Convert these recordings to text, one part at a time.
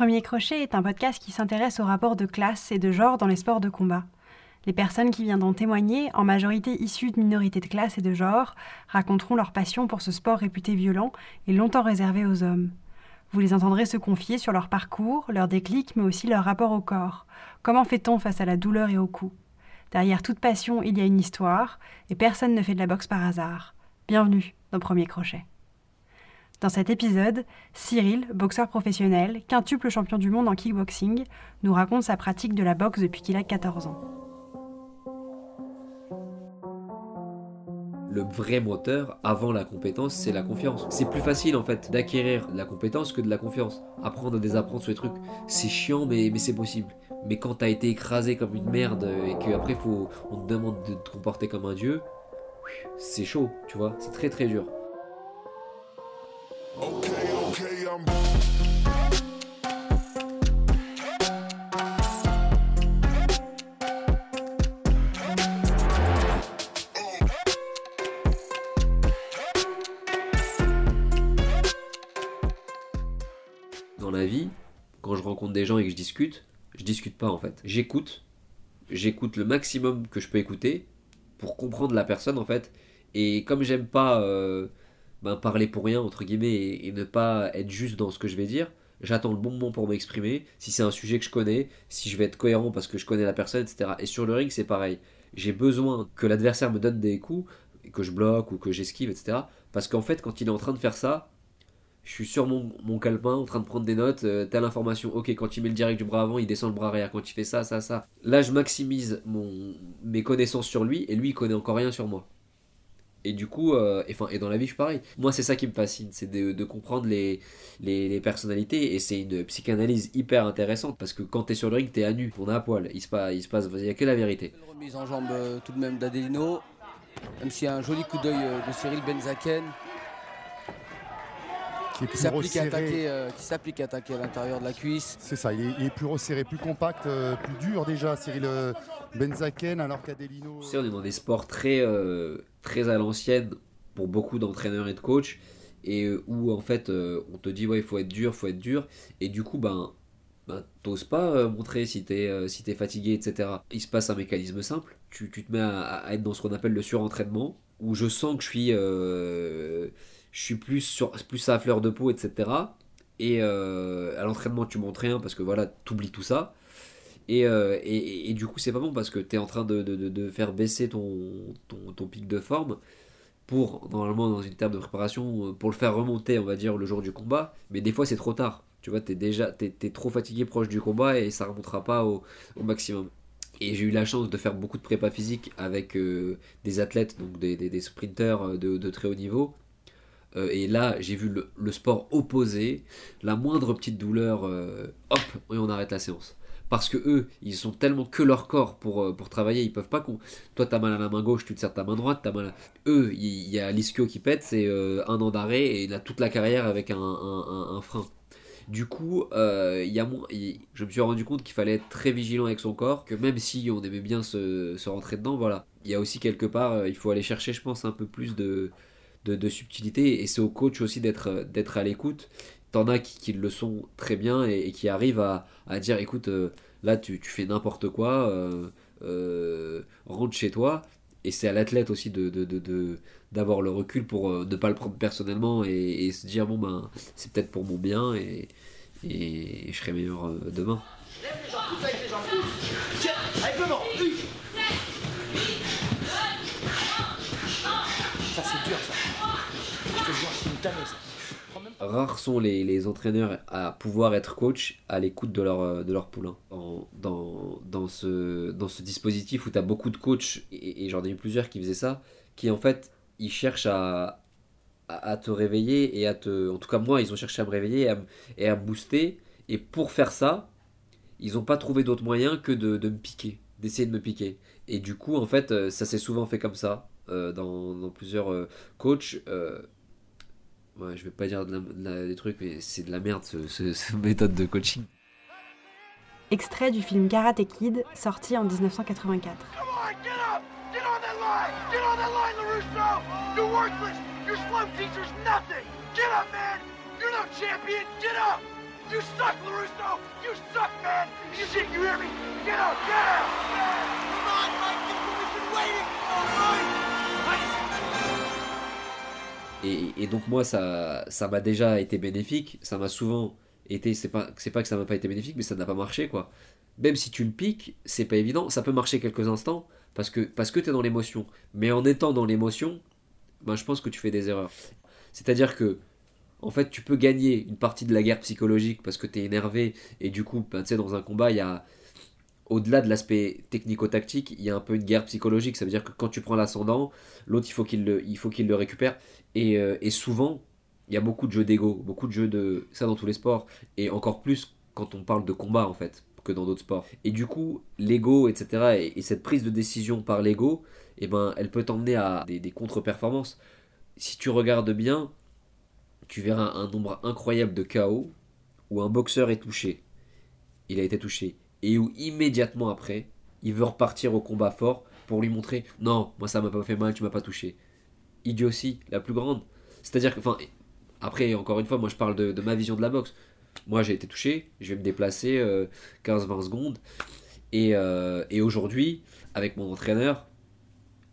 Premier Crochet est un podcast qui s'intéresse aux rapports de classe et de genre dans les sports de combat. Les personnes qui viennent en témoigner, en majorité issues de minorités de classe et de genre, raconteront leur passion pour ce sport réputé violent et longtemps réservé aux hommes. Vous les entendrez se confier sur leur parcours, leurs déclics, mais aussi leur rapport au corps. Comment fait-on face à la douleur et au coup? Derrière toute passion, il y a une histoire, et personne ne fait de la boxe par hasard. Bienvenue dans Premier Crochet. Dans cet épisode, Cyril, boxeur professionnel, quintuple champion du monde en kickboxing, nous raconte sa pratique de la boxe depuis qu'il a 14 ans. Le vrai moteur avant la compétence, c'est la confiance. C'est plus facile en fait d'acquérir la compétence que de la confiance. Apprendre à désapprendre les trucs, c'est chiant mais, c'est possible. Mais quand t'as été écrasé comme une merde et qu'après on te demande de te comporter comme un dieu, c'est chaud, tu vois, c'est très très dur. Discute, je discute pas en fait. J'écoute, j'écoute le maximum que je peux écouter pour comprendre la personne en fait. Et comme j'aime pas euh, ben, parler pour rien, entre guillemets, et, ne pas être juste dans ce que je vais dire, j'attends le bon moment pour m'exprimer. Si c'est un sujet que je connais, si je vais être cohérent parce que je connais la personne, etc. Et sur le ring, c'est pareil. J'ai besoin que l'adversaire me donne des coups, que je bloque ou que j'esquive, etc. Parce qu'en fait, quand il est en train de faire ça, je suis sur mon, mon calepin en train de prendre des notes, euh, telle information, ok, quand il met le direct du bras avant, il descend le bras arrière, quand il fait ça, ça, ça. Là, je maximise mon, mes connaissances sur lui, et lui, il connaît encore rien sur moi. Et du coup, euh, et, et dans la vie, je suis pareil. Moi, c'est ça qui me fascine, c'est de, comprendre les, les, personnalités. Et c'est une psychanalyse hyper intéressante parce que quand t'es sur le ring, t'es à nu, on est à poil. Il se passe, il se passe, a que la vérité. Remise en jambe euh, tout de même d'Adelino, même s'il y a un joli coup d'œil euh, de Cyril Benzaken. Qui s'applique à, attaquer, qui s'applique à attaquer à l'intérieur de la cuisse. C'est ça, il est, plus resserré, plus compact, plus dur déjà, Cyril Benzaken, alors qu'Adelino. Tu sais, on est dans des sports très très à l'ancienne pour beaucoup d'entraîneurs et de coachs et euh, où en fait euh, on te dit ouais il faut être dur faut être dur et du coup ben, ben t'oses pas euh, montrer si t'es si es fatigué etc il se passe un mécanisme simple tu, tu te mets à, être dans ce qu'on appelle le surentraînement où je sens que je suis je suis plus sur plus à fleur de peau etc et à l'entraînement tu montres rien parce que voilà t'oublies tout ça et, et, et, du coup, c'est pas bon parce que tu es en train de, de, de, faire baisser ton, ton, ton, pic de forme pour, normalement, dans une terme de préparation, pour le faire remonter, on va dire, le jour du combat. Mais des fois, c'est trop tard. Tu vois, tu es déjà es, es, trop fatigué proche du combat et ça remontera pas au, maximum. Et j'ai eu la chance de faire beaucoup de prépa physique avec euh, des athlètes, donc des, des, sprinters de, très haut niveau. Euh, et là, j'ai vu le, sport opposé. La moindre petite douleur, euh, hop, et on arrête la séance parce que eux, ils sont tellement que leur corps pour, euh, pour travailler, ils peuvent pas qu'on. Toi, t'as mal à la main gauche, tu te sers ta main droite, t'as mal à... Eux, il y, a l'ischio qui pète, c'est un an d'arrêt et il a toute la carrière avec un, un, frein. Du coup, euh, y a je me suis rendu compte qu'il fallait être très vigilant avec son corps, que même si on aimait bien se, se rentrer dedans, voilà. Il y a aussi quelque part, il faut aller chercher, je pense, un peu plus de, de, subtilité, et c'est au coach aussi d'être à l'écoute t'en as qui, le sont très bien et, qui arrivent à, dire écoute, euh, là tu, fais n'importe quoi, euh, euh, rentre chez toi. Et c'est à l'athlète aussi de, d'avoir le recul pour ne pas le prendre personnellement et, se dire bon ben c'est peut-être pour mon bien et, et, je serai meilleur demain. Rares sont les, les, entraîneurs à pouvoir être coach à l'écoute de leur, euh, de leur poulain. Dans, dans, ce, dans ce dispositif où tu as beaucoup de coachs, et, j'en ai eu plusieurs qui faisaient ça, qui en fait, ils cherchent à, à, te réveiller et à te... En tout cas, moi, ils ont cherché à me réveiller et à, et à me booster. Et pour faire ça, ils n'ont pas trouvé d'autre moyen que de, de me piquer, d'essayer de me piquer. Et du coup, en fait, euh, ça s'est souvent fait comme ça. Euh, dans, plusieurs coachs, Ouais, je vais pas dire des trucs, mais c'est de la merde ce, cette méthode de coaching. Extrait du film Karate Kid, sorti en 1984. You Et, donc moi, ça ça m'a déjà été bénéfique. Ça m'a souvent été... C'est pas, c'est pas que ça m'a pas été bénéfique, mais ça n'a pas marché, quoi. Même si tu le piques, c'est pas évident. Ça peut marcher quelques instants, parce que, parce que tu es dans l'émotion. Mais en étant dans l'émotion, ben, je pense que tu fais des erreurs. C'est-à-dire que, en fait, tu peux gagner une partie de la guerre psychologique parce que tu es énervé, et du coup, ben, tu sais, dans un combat, il y a au-delà de l'aspect technico-tactique, il y a un peu une guerre psychologique. Ça veut dire que quand tu prends l'ascendant, l'autre, il faut qu'il le, récupère. Et, euh, et souvent, il y a beaucoup de jeux d'ego, beaucoup de jeux de. Ça dans tous les sports. Et encore plus quand on parle de combat, en fait, que dans d'autres sports. Et du coup, l'ego, etc., et, et cette prise de décision par l'ego, eh ben, elle peut t'emmener à des, des contre-performances. Si tu regardes bien, tu verras un nombre incroyable de KO où un boxeur est touché. Il a été touché et où immédiatement après, il veut repartir au combat fort pour lui montrer non, moi ça m'a pas fait mal, tu m'as pas touché. Idiotie, la plus grande. C'est-à-dire que, enfin, après, encore une fois, moi je parle de, ma vision de la boxe. Moi j'ai été touché, je vais me déplacer euh, 15-20 secondes. Et, euh, et aujourd'hui, avec mon entraîneur,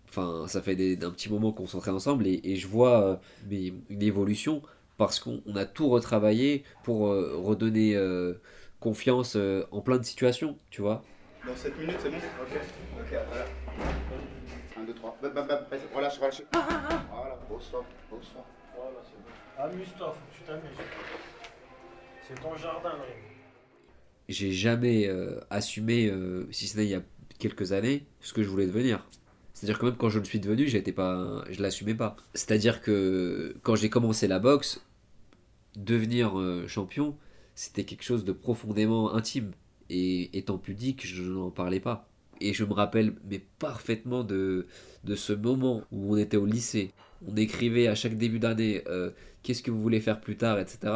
enfin, ça fait des- un petit moment qu'on s'entraîne ensemble et, je vois euh, une évolution parce qu'on on a tout retravaillé pour euh, redonner euh, confiance euh, en plein de situations, tu vois. Dans 7 minutes, c'est bon Ok. Ok, voilà. 1, 2, 3. Bam, bam, bam. Relâche, relâche. Voilà, pose-toi, pose-toi. Voilà, c'est bon. Amuse-toi, faut que tu t'amuses. C'est ton jardin, ring. J'ai jamais euh, assumé, euh, si ce n'est il y a quelques années, ce que je voulais devenir. C'est-à-dire que même quand je le suis devenu, j'étais pas, je l'assumais pas. C'est-à-dire que quand j'ai commencé la boxe, devenir euh, champion, c'était quelque chose de profondément intime. Et étant pudique, je n'en parlais pas. Et je me rappelle mais parfaitement de, de ce moment où on était au lycée. On écrivait à chaque début d'année euh, qu'est-ce que vous voulez faire plus tard, etc.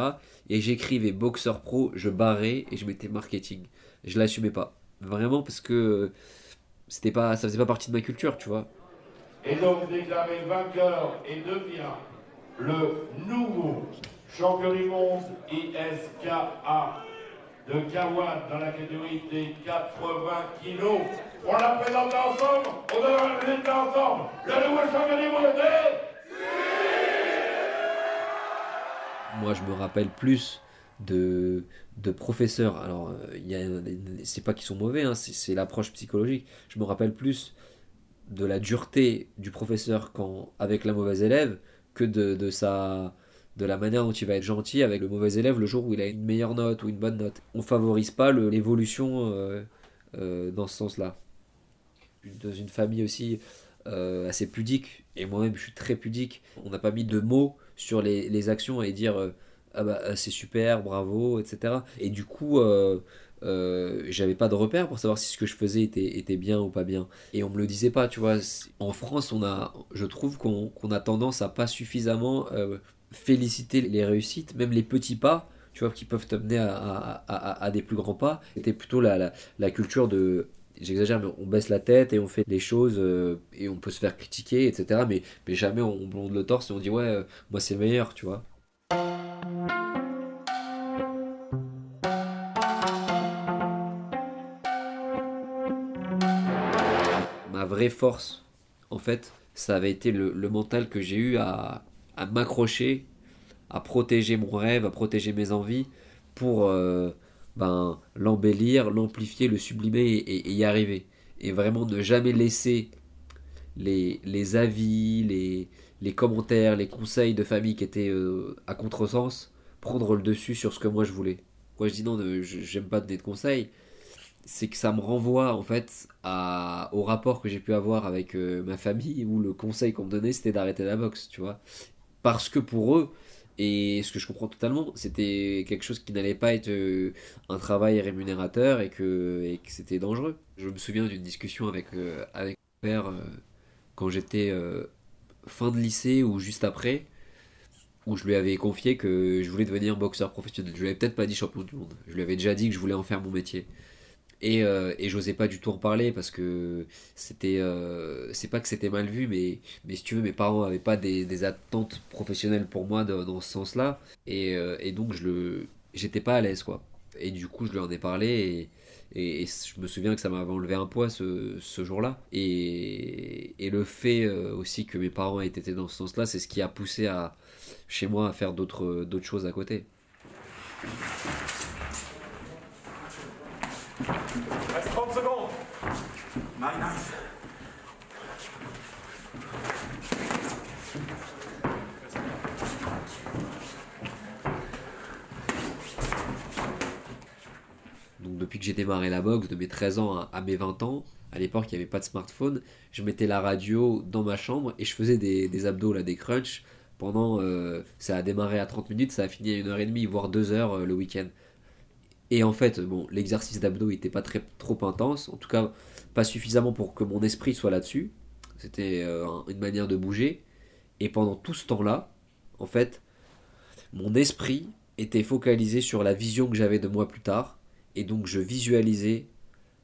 Et j'écrivais boxeur pro, je barrais et je mettais marketing. Je l'assumais pas. Vraiment parce que c'était pas, ça faisait pas partie de ma culture, tu vois. est donc déclaré vainqueur et devient le nouveau champion du monde ISKA de Kawan dans la catégorie des 80 kilos. On la présente ensemble, on donne un résultat ensemble. Le nouveau champion du monde est... Moi, je me rappelle plus de, de professeurs. Alors, euh, c'est pas qu'ils sont mauvais, hein, c'est, c'est l'approche psychologique. Je me rappelle plus de la dureté du professeur quand, avec la mauvaise élève que de, de sa de la manière dont il va être gentil avec le mauvais élève le jour où il a une meilleure note ou une bonne note. On favorise pas l'évolution euh, euh, dans ce sens-là. Dans une famille aussi euh, assez pudique, et moi-même je suis très pudique, on n'a pas mis de mots sur les, actions et dire ah bah c'est super, bravo, etc. Et du coup, euh, j'avais pas de repère pour savoir si ce que je faisais était, était bien ou pas bien. Et on me le disait pas, tu vois. En France, on a, je trouve qu'on a tendance à pas suffisamment féliciter les réussites, même les petits pas, tu vois, qui peuvent t'amener à, à, des plus grands pas. C'était plutôt la, culture de j'exagère, mais on baisse la tête et on fait les choses euh, et on peut se faire critiquer, etc. Mais, mais jamais on blonde le torse et on dit ouais, euh, moi c'est le meilleur, tu vois. Ma vraie force, en fait, ça avait été le, mental que j'ai eu à m'accrocher, à protéger mon rêve, à protéger mes envies pour euh, ben, l'embellir, l'amplifier, le sublimer et, y arriver. Et vraiment ne jamais laisser les, les avis, les, les commentaires, les conseils de famille qui étaient euh, à contresens prendre le dessus sur ce que moi je voulais. Moi je dis non, j'aime pas donner de conseils. C'est que ça me renvoie en fait au rapport que j'ai pu avoir avec euh, ma famille où le conseil qu'on me donnait c'était d'arrêter la boxe, tu vois. Parce que pour eux, et ce que je comprends totalement, c'était quelque chose qui n'allait pas être euh, un travail rémunérateur et que, c'était dangereux. Je me souviens d'une discussion avec, euh, avec mon père euh, quand j'étais fin de lycée ou juste après, où je lui avais confié que je voulais devenir boxeur professionnel. Je lui avais peut-être pas dit champion du monde. Je lui avais déjà dit que je voulais en faire mon métier. Et, euh, et j'osais pas du tout en parler parce que c'était. euh, c'est pas que c'était mal vu, mais, mais si tu veux, mes parents avaient pas des, attentes professionnelles pour moi dans ce sens-là. Et, euh, et donc je le. j'étais pas à l'aise quoi. Et du coup, je lui en ai parlé et, je me souviens que ça m'avait enlevé un poids ce, ce jour-là. Et, le fait euh, aussi que mes parents aient été dans ce sens-là, c'est ce qui a poussé à, chez moi à faire d'autres choses à côté. Reste 30 secondes. Donc depuis que j'ai démarré la boxe, de mes 13 ans à, à mes 20 ans, à l'époque il n'y avait pas de smartphone, je mettais la radio dans ma chambre et je faisais des, des abdos, là, des crunchs. Pendant, euh, ça a démarré à 30 minutes, ça a fini à 1h30, voire 2h euh, le week-end. Et en fait, bon, l'exercice d'abdos n'était pas très, trop intense, en tout cas pas suffisamment pour que mon esprit soit là-dessus. C'était euh, un- une manière de bouger. Et pendant tout ce temps-là, en fait, mon esprit était focalisé sur la vision que j'avais de moi plus tard. Et donc je visualisais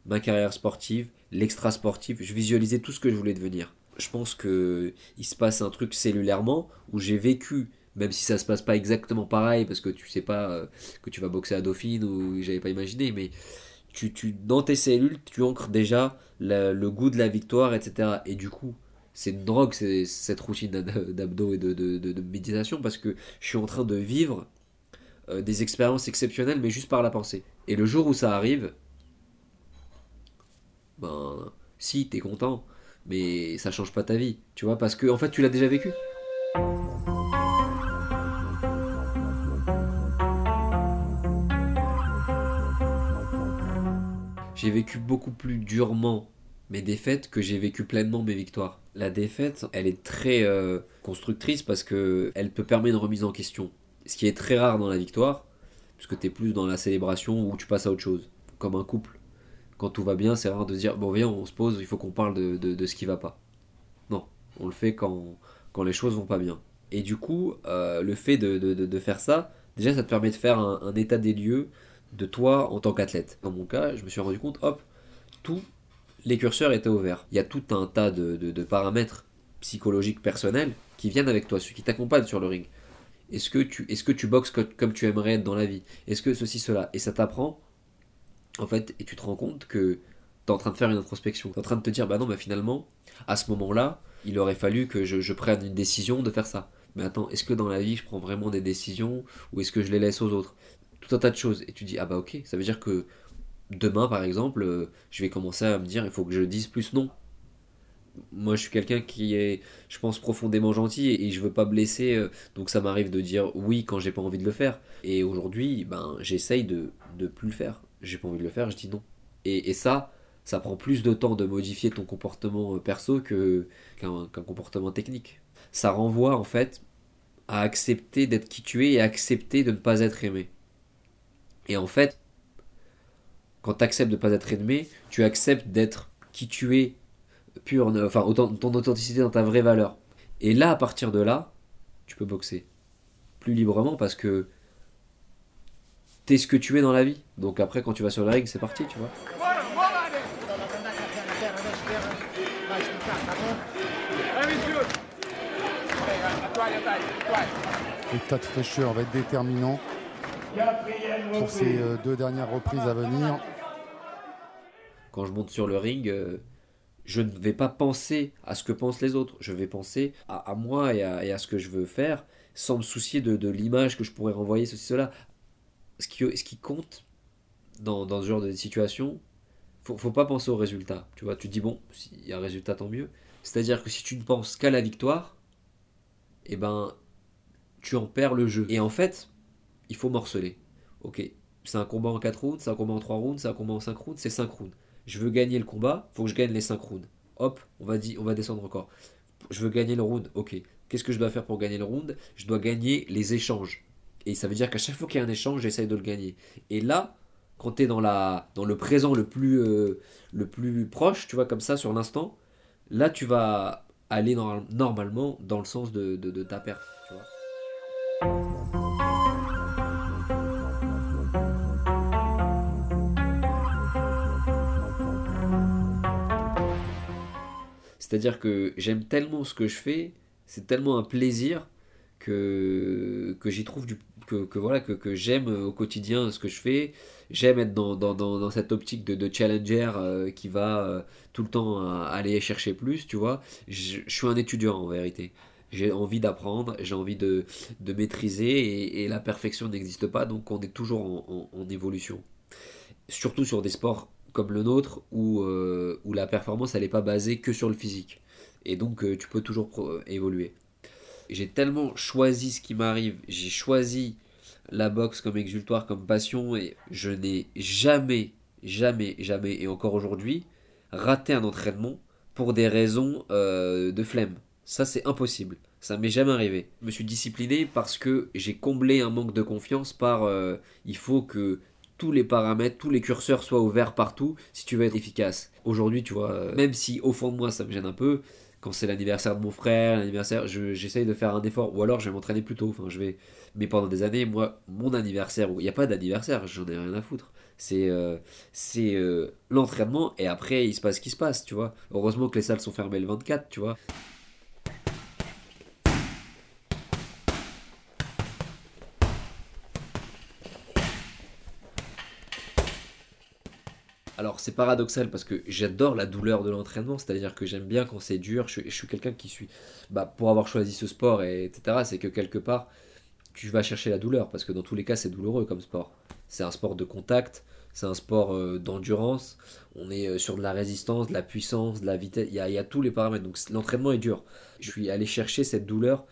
ma carrière sportive, l'extra sportif, je visualisais tout ce que je voulais devenir. Je pense que il se passe un truc cellulairement où j'ai vécu, même si ça se passe pas exactement pareil, parce que tu sais pas euh, que tu vas boxer à Dauphine ou j'avais pas imaginé, mais tu, tu, dans tes cellules, tu ancres déjà le goût de la victoire, etc. Et du coup, c'est une drogue, c'est cette routine d'ab- d'abdos et de méditation, parce que je suis en train de vivre euh, des expériences exceptionnelles, mais juste par la pensée. Et le jour où ça arrive, ben, si, t'es content, mais ça change pas ta vie, tu vois, parce que en fait, tu l'as déjà vécu. J'ai vécu beaucoup plus durement mes défaites que j'ai vécu pleinement mes victoires. La défaite, elle est très euh, constructrice parce que elle peut permettre une remise en question. Ce qui est très rare dans la victoire, puisque tu es plus dans la célébration où tu passes à autre chose. Comme un couple. Quand tout va bien, c'est rare de se dire bon viens, on se pose, il faut qu'on parle de, ce qui va pas. Non, on le fait quand, les choses vont pas bien. Et du coup, euh, le fait de, faire ça, déjà ça te permet de faire un état des lieux de toi en tant qu'athlète. Dans mon cas, je me suis rendu compte, hop, tous les curseurs étaient ouverts. Il y a tout un tas de, de, paramètres psychologiques personnels qui viennent avec toi, ceux qui t'accompagnent sur le ring. Est-ce que tu, est-ce que tu boxes co- comme tu aimerais être dans la vie? Est-ce que ceci, cela? Et ça t'apprend, en fait, et tu te rends compte que tu es en train de faire une introspection. Tu es en train de te dire, bah non, bah finalement, à ce moment-là, il aurait fallu que je, je prenne une décision de faire ça. Mais attends, est-ce que dans la vie, je prends vraiment des décisions ou est-ce que je les laisse aux autres? Un tas de choses. Et tu dis, ah bah ok, ça veut dire que demain, par exemple, euh, je vais commencer à me dire, il faut que je dise plus non. Moi, je suis quelqu'un qui est, je pense, profondément gentil et, je veux pas blesser, euh, donc ça m'arrive de dire oui quand j'ai pas envie de le faire. Et aujourd'hui, ben, j'essaye de, de plus le faire. J'ai pas envie de le faire, je dis non. Et, et ça, ça prend plus de temps de modifier ton comportement euh, perso que, qu'un, comportement technique. Ça renvoie en fait à accepter d'être qui tu es et accepter de ne pas être aimé. Et en fait, quand tu acceptes de ne pas être aimé, tu acceptes d'être qui tu es, pur, enfin autant, ton authenticité dans ta vraie valeur. Et là, à partir de là, tu peux boxer plus librement parce que t'es ce que tu es dans la vie. Donc après, quand tu vas sur le ring, c'est parti, tu vois. L'état de fraîcheur va être déterminant pour ces euh, deux dernières reprises à venir. Quand je monte sur le ring, euh, je ne vais pas penser à ce que pensent les autres. Je vais penser à, moi et à, ce que je veux faire sans me soucier de, l'image que je pourrais renvoyer, ceci, cela. Ce qui, compte dans, ce genre de situation, faut, faut pas penser au résultat. Tu vois, tu dis, bon, s'il y a un résultat, tant mieux. C'est-à-dire que si tu ne penses qu'à la victoire, eh ben, tu en perds le jeu. Et en fait, il faut morceler. Ok, c'est un combat en 4 rounds, c'est un combat en 3 rounds, c'est un combat en 5 rounds, c'est 5 rounds. Je veux gagner le combat, faut que je gagne les 5 rounds. Hop, on va, on va descendre encore. Je veux gagner le round, ok. Qu'est-ce que je dois faire pour gagner le round? Je dois gagner les échanges. Et ça veut dire qu'à chaque fois qu'il y a un échange, j'essaye de le gagner. Et là, quand tu es dans, la, dans le présent le plus, euh, le plus proche, tu vois, comme ça, sur l'instant, là, tu vas aller nor- normalement dans le sens de, de, ta perte. Tu vois. C'est-à-dire que j'aime tellement ce que je fais, c'est tellement un plaisir que, que j'y trouve du, que, voilà que, que j'aime au quotidien ce que je fais. J'aime être dans, dans, dans, cette optique de, challenger euh, qui va euh, tout le temps euh, aller chercher plus, tu vois. Je, suis un étudiant en vérité. J'ai envie d'apprendre, j'ai envie de, de maîtriser et, la perfection n'existe pas, donc on est toujours en évolution. Surtout sur des sports comme le nôtre où, euh, où la performance elle n'est pas basée que sur le physique. Et donc euh, tu peux toujours pro- évoluer. J'ai tellement choisi ce qui m'arrive, j'ai choisi la boxe comme exultoire, comme passion, et je n'ai jamais, jamais, jamais, et encore aujourd'hui, raté un entraînement pour des raisons euh, de flemme. Ça, c'est impossible. Ça m'est jamais arrivé. Je me suis discipliné parce que j'ai comblé un manque de confiance par euh, il faut que tous les paramètres, tous les curseurs soient ouverts partout si tu veux être efficace. Aujourd'hui, tu vois, euh, même si au fond de moi ça me gêne un peu, quand c'est l'anniversaire de mon frère, l'anniversaire, je- j'essaye de faire un effort, ou alors je vais m'entraîner plus tôt. Enfin, je vais. Mais pendant des années, moi, mon anniversaire, il n'y a pas d'anniversaire, j'en ai rien à foutre. C'est euh, c'est euh, l'entraînement et après il se passe ce qui se passe, tu vois. Heureusement que les salles sont fermées le 24, tu vois. Alors c'est paradoxal parce que j'adore la douleur de l'entraînement, c'est-à-dire que j'aime bien quand c'est dur, je, suis quelqu'un qui suis, bah, pour avoir choisi ce sport, et, etc., c'est que quelque part, tu vas chercher la douleur, parce que dans tous les cas c'est douloureux comme sport. C'est un sport de contact, c'est un sport euh, d'endurance, on est euh, sur de la résistance, de la puissance, de la vitesse, il y a, tous les paramètres, donc l'entraînement est dur. Je suis allé chercher cette douleur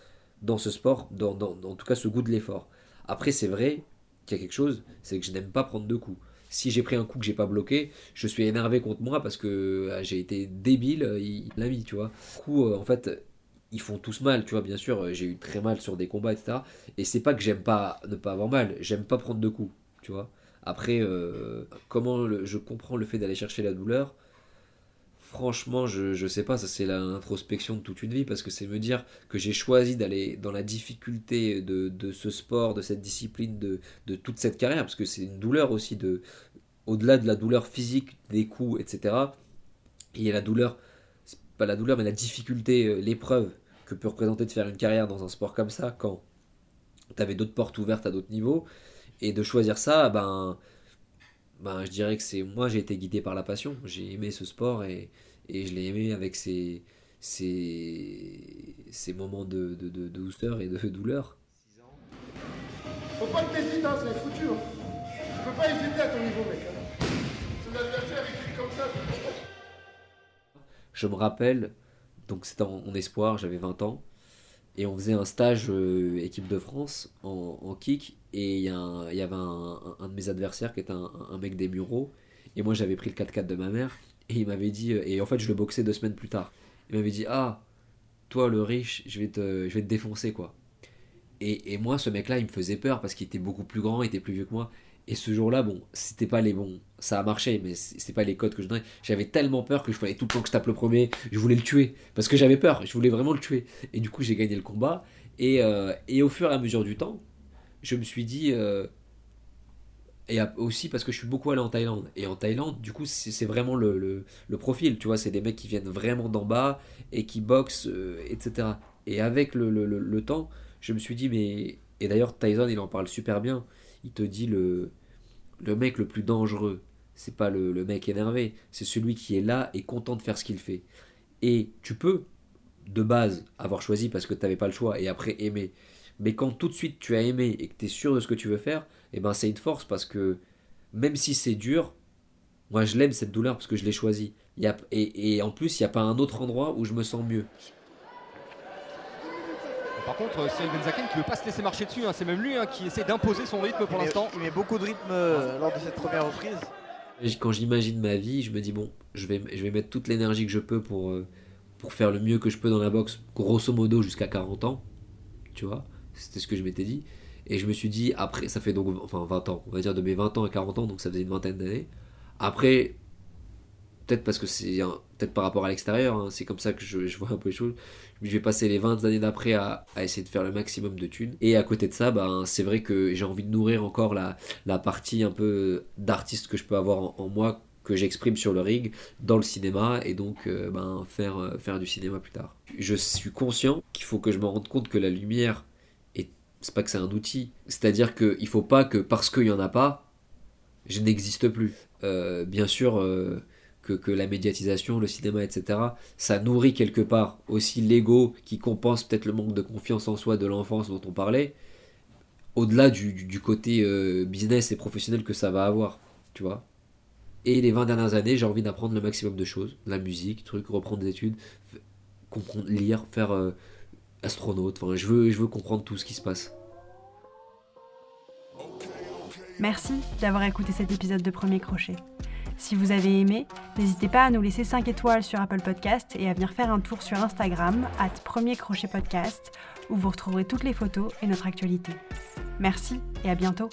dans ce sport, dans- dans- en tout cas ce goût de l'effort. Après c'est vrai qu'il y a quelque chose, c'est que je n'aime pas prendre de coups. Si j'ai pris un coup que j'ai pas bloqué, je suis énervé contre moi parce que euh, j'ai été débile, euh, il l'a mis, tu vois. Du coup, euh, en fait, ils font tous mal, tu vois, bien sûr, j'ai eu très mal sur des combats, etc. Et c'est pas que j'aime pas ne pas avoir mal, j'aime pas prendre de coups, tu vois. Après, comment je comprends le fait d'aller chercher la douleur Franchement, je, je sais pas, ça c'est l'introspection de toute une vie, parce que c'est me dire que j'ai choisi d'aller dans la difficulté de, de ce sport, de cette discipline, de, de toute cette carrière, parce que c'est une douleur aussi, de, au-delà de la douleur physique, des coups, etc. Il y a la douleur, pas la douleur, mais la difficulté, euh, l'épreuve que peut représenter de faire une carrière dans un sport comme ça, quand tu avais d'autres portes ouvertes à d'autres niveaux, et de choisir ça, ben, ben je dirais que c'est moi j'ai été guidé par la passion, j'ai aimé ce sport et, et je l'ai aimé avec ses, ses, ses moments de, de, de douceur et de douleur. Faut pas que t'hésites, hein, c'est foutu. Hein. Tu peux pas hésiter à ton niveau, mec. hein. Si l'adversaire il crie comme ça, Je me rappelle, donc c'était en, en espoir, j'avais 20 ans, et on faisait un stage euh, équipe de France en, kick, et il y, avait un, de mes adversaires qui était un, mec des Mureaux, et moi j'avais pris le 4x4 de ma mère, et il m'avait dit, euh, et en fait je le boxais deux semaines plus tard, il m'avait dit, ah, toi le riche, je vais te, je vais te défoncer quoi. Et, et moi, ce mec-là, il me faisait peur parce qu'il était beaucoup plus grand, il était plus vieux que moi. Et ce jour-là, bon, c'était pas les bons. Ça a marché, mais c'est pas les codes que je donnais. J'avais tellement peur que je fallait tout le temps que je tape le premier. Je voulais le tuer. Parce que j'avais peur. Je voulais vraiment le tuer. Et du coup, j'ai gagné le combat. Et, euh, et au fur et à mesure du temps, je me suis dit. euh, et aussi parce que je suis beaucoup allé en Thaïlande. Et en Thaïlande, du coup, c'est vraiment le, le, profil. Tu vois, c'est des mecs qui viennent vraiment d'en bas et qui boxent, euh, etc. Et avec le- le temps, je me suis dit, mais. Et d'ailleurs, Tyson, il en parle super bien. Il te dit le, le mec le plus dangereux, c'est pas le, mec énervé, c'est celui qui est là et content de faire ce qu'il fait. Et tu peux, de base, avoir choisi parce que tu n'avais pas le choix et après aimer. Mais quand tout de suite tu as aimé et que tu es sûr de ce que tu veux faire, et ben c'est une force parce que même si c'est dur, moi je l'aime cette douleur parce que je l'ai choisi. Il y a, et, et en plus, il n'y a pas un autre endroit où je me sens mieux. Par contre, Cyril Benzaken qui veut pas se laisser marcher dessus, hein. c'est même lui hein, qui essaie d'imposer son rythme pour l'instant. il met beaucoup de rythme euh, lors de cette première reprise. Quand j'imagine ma vie, je me dis bon, je vais, je vais mettre toute l'énergie que je peux pour, euh, pour faire le mieux que je peux dans la boxe, grosso modo jusqu'à 40 ans, tu vois, c'était ce que je m'étais dit. Et je me suis dit, après, ça fait donc, enfin 20 ans, on va dire de mes 20 ans à 40 ans, donc ça faisait une vingtaine d'années. Après, peut-être parce que c'est, peut-être par rapport à l'extérieur, hein, c'est comme ça que je, vois un peu les choses. Je vais passer les 20 années d'après à, essayer de faire le maximum de thunes. Et à côté de ça, ben, c'est vrai que j'ai envie de nourrir encore la, partie un peu d'artiste que je peux avoir en, moi, que j'exprime sur le ring, dans le cinéma, et donc euh, ben, faire, euh, faire du cinéma plus tard. Je suis conscient qu'il faut que je me rende compte que la lumière est c'est pas que c'est un outil. C'est-à-dire qu'il faut pas que parce qu'il y en a pas, je n'existe plus. Euh, bien sûr que, la médiatisation, le cinéma, etc., ça nourrit quelque part aussi l'ego qui compense peut-être le manque de confiance en soi de l'enfance dont on parlait, au-delà du, côté euh, business et professionnel que ça va avoir, tu vois. Et les 20 dernières années, j'ai envie d'apprendre le maximum de choses, la musique, truc, reprendre des études, comprendre, lire, faire euh, astronaute, enfin, je veux, je veux comprendre tout ce qui se passe. Merci d'avoir écouté cet épisode de Premier Crochet. Si vous avez aimé, n'hésitez pas à nous laisser 5 étoiles sur Apple Podcast et à venir faire un tour sur Instagram, at Premier Crochet Podcast, où vous retrouverez toutes les photos et notre actualité. Merci et à bientôt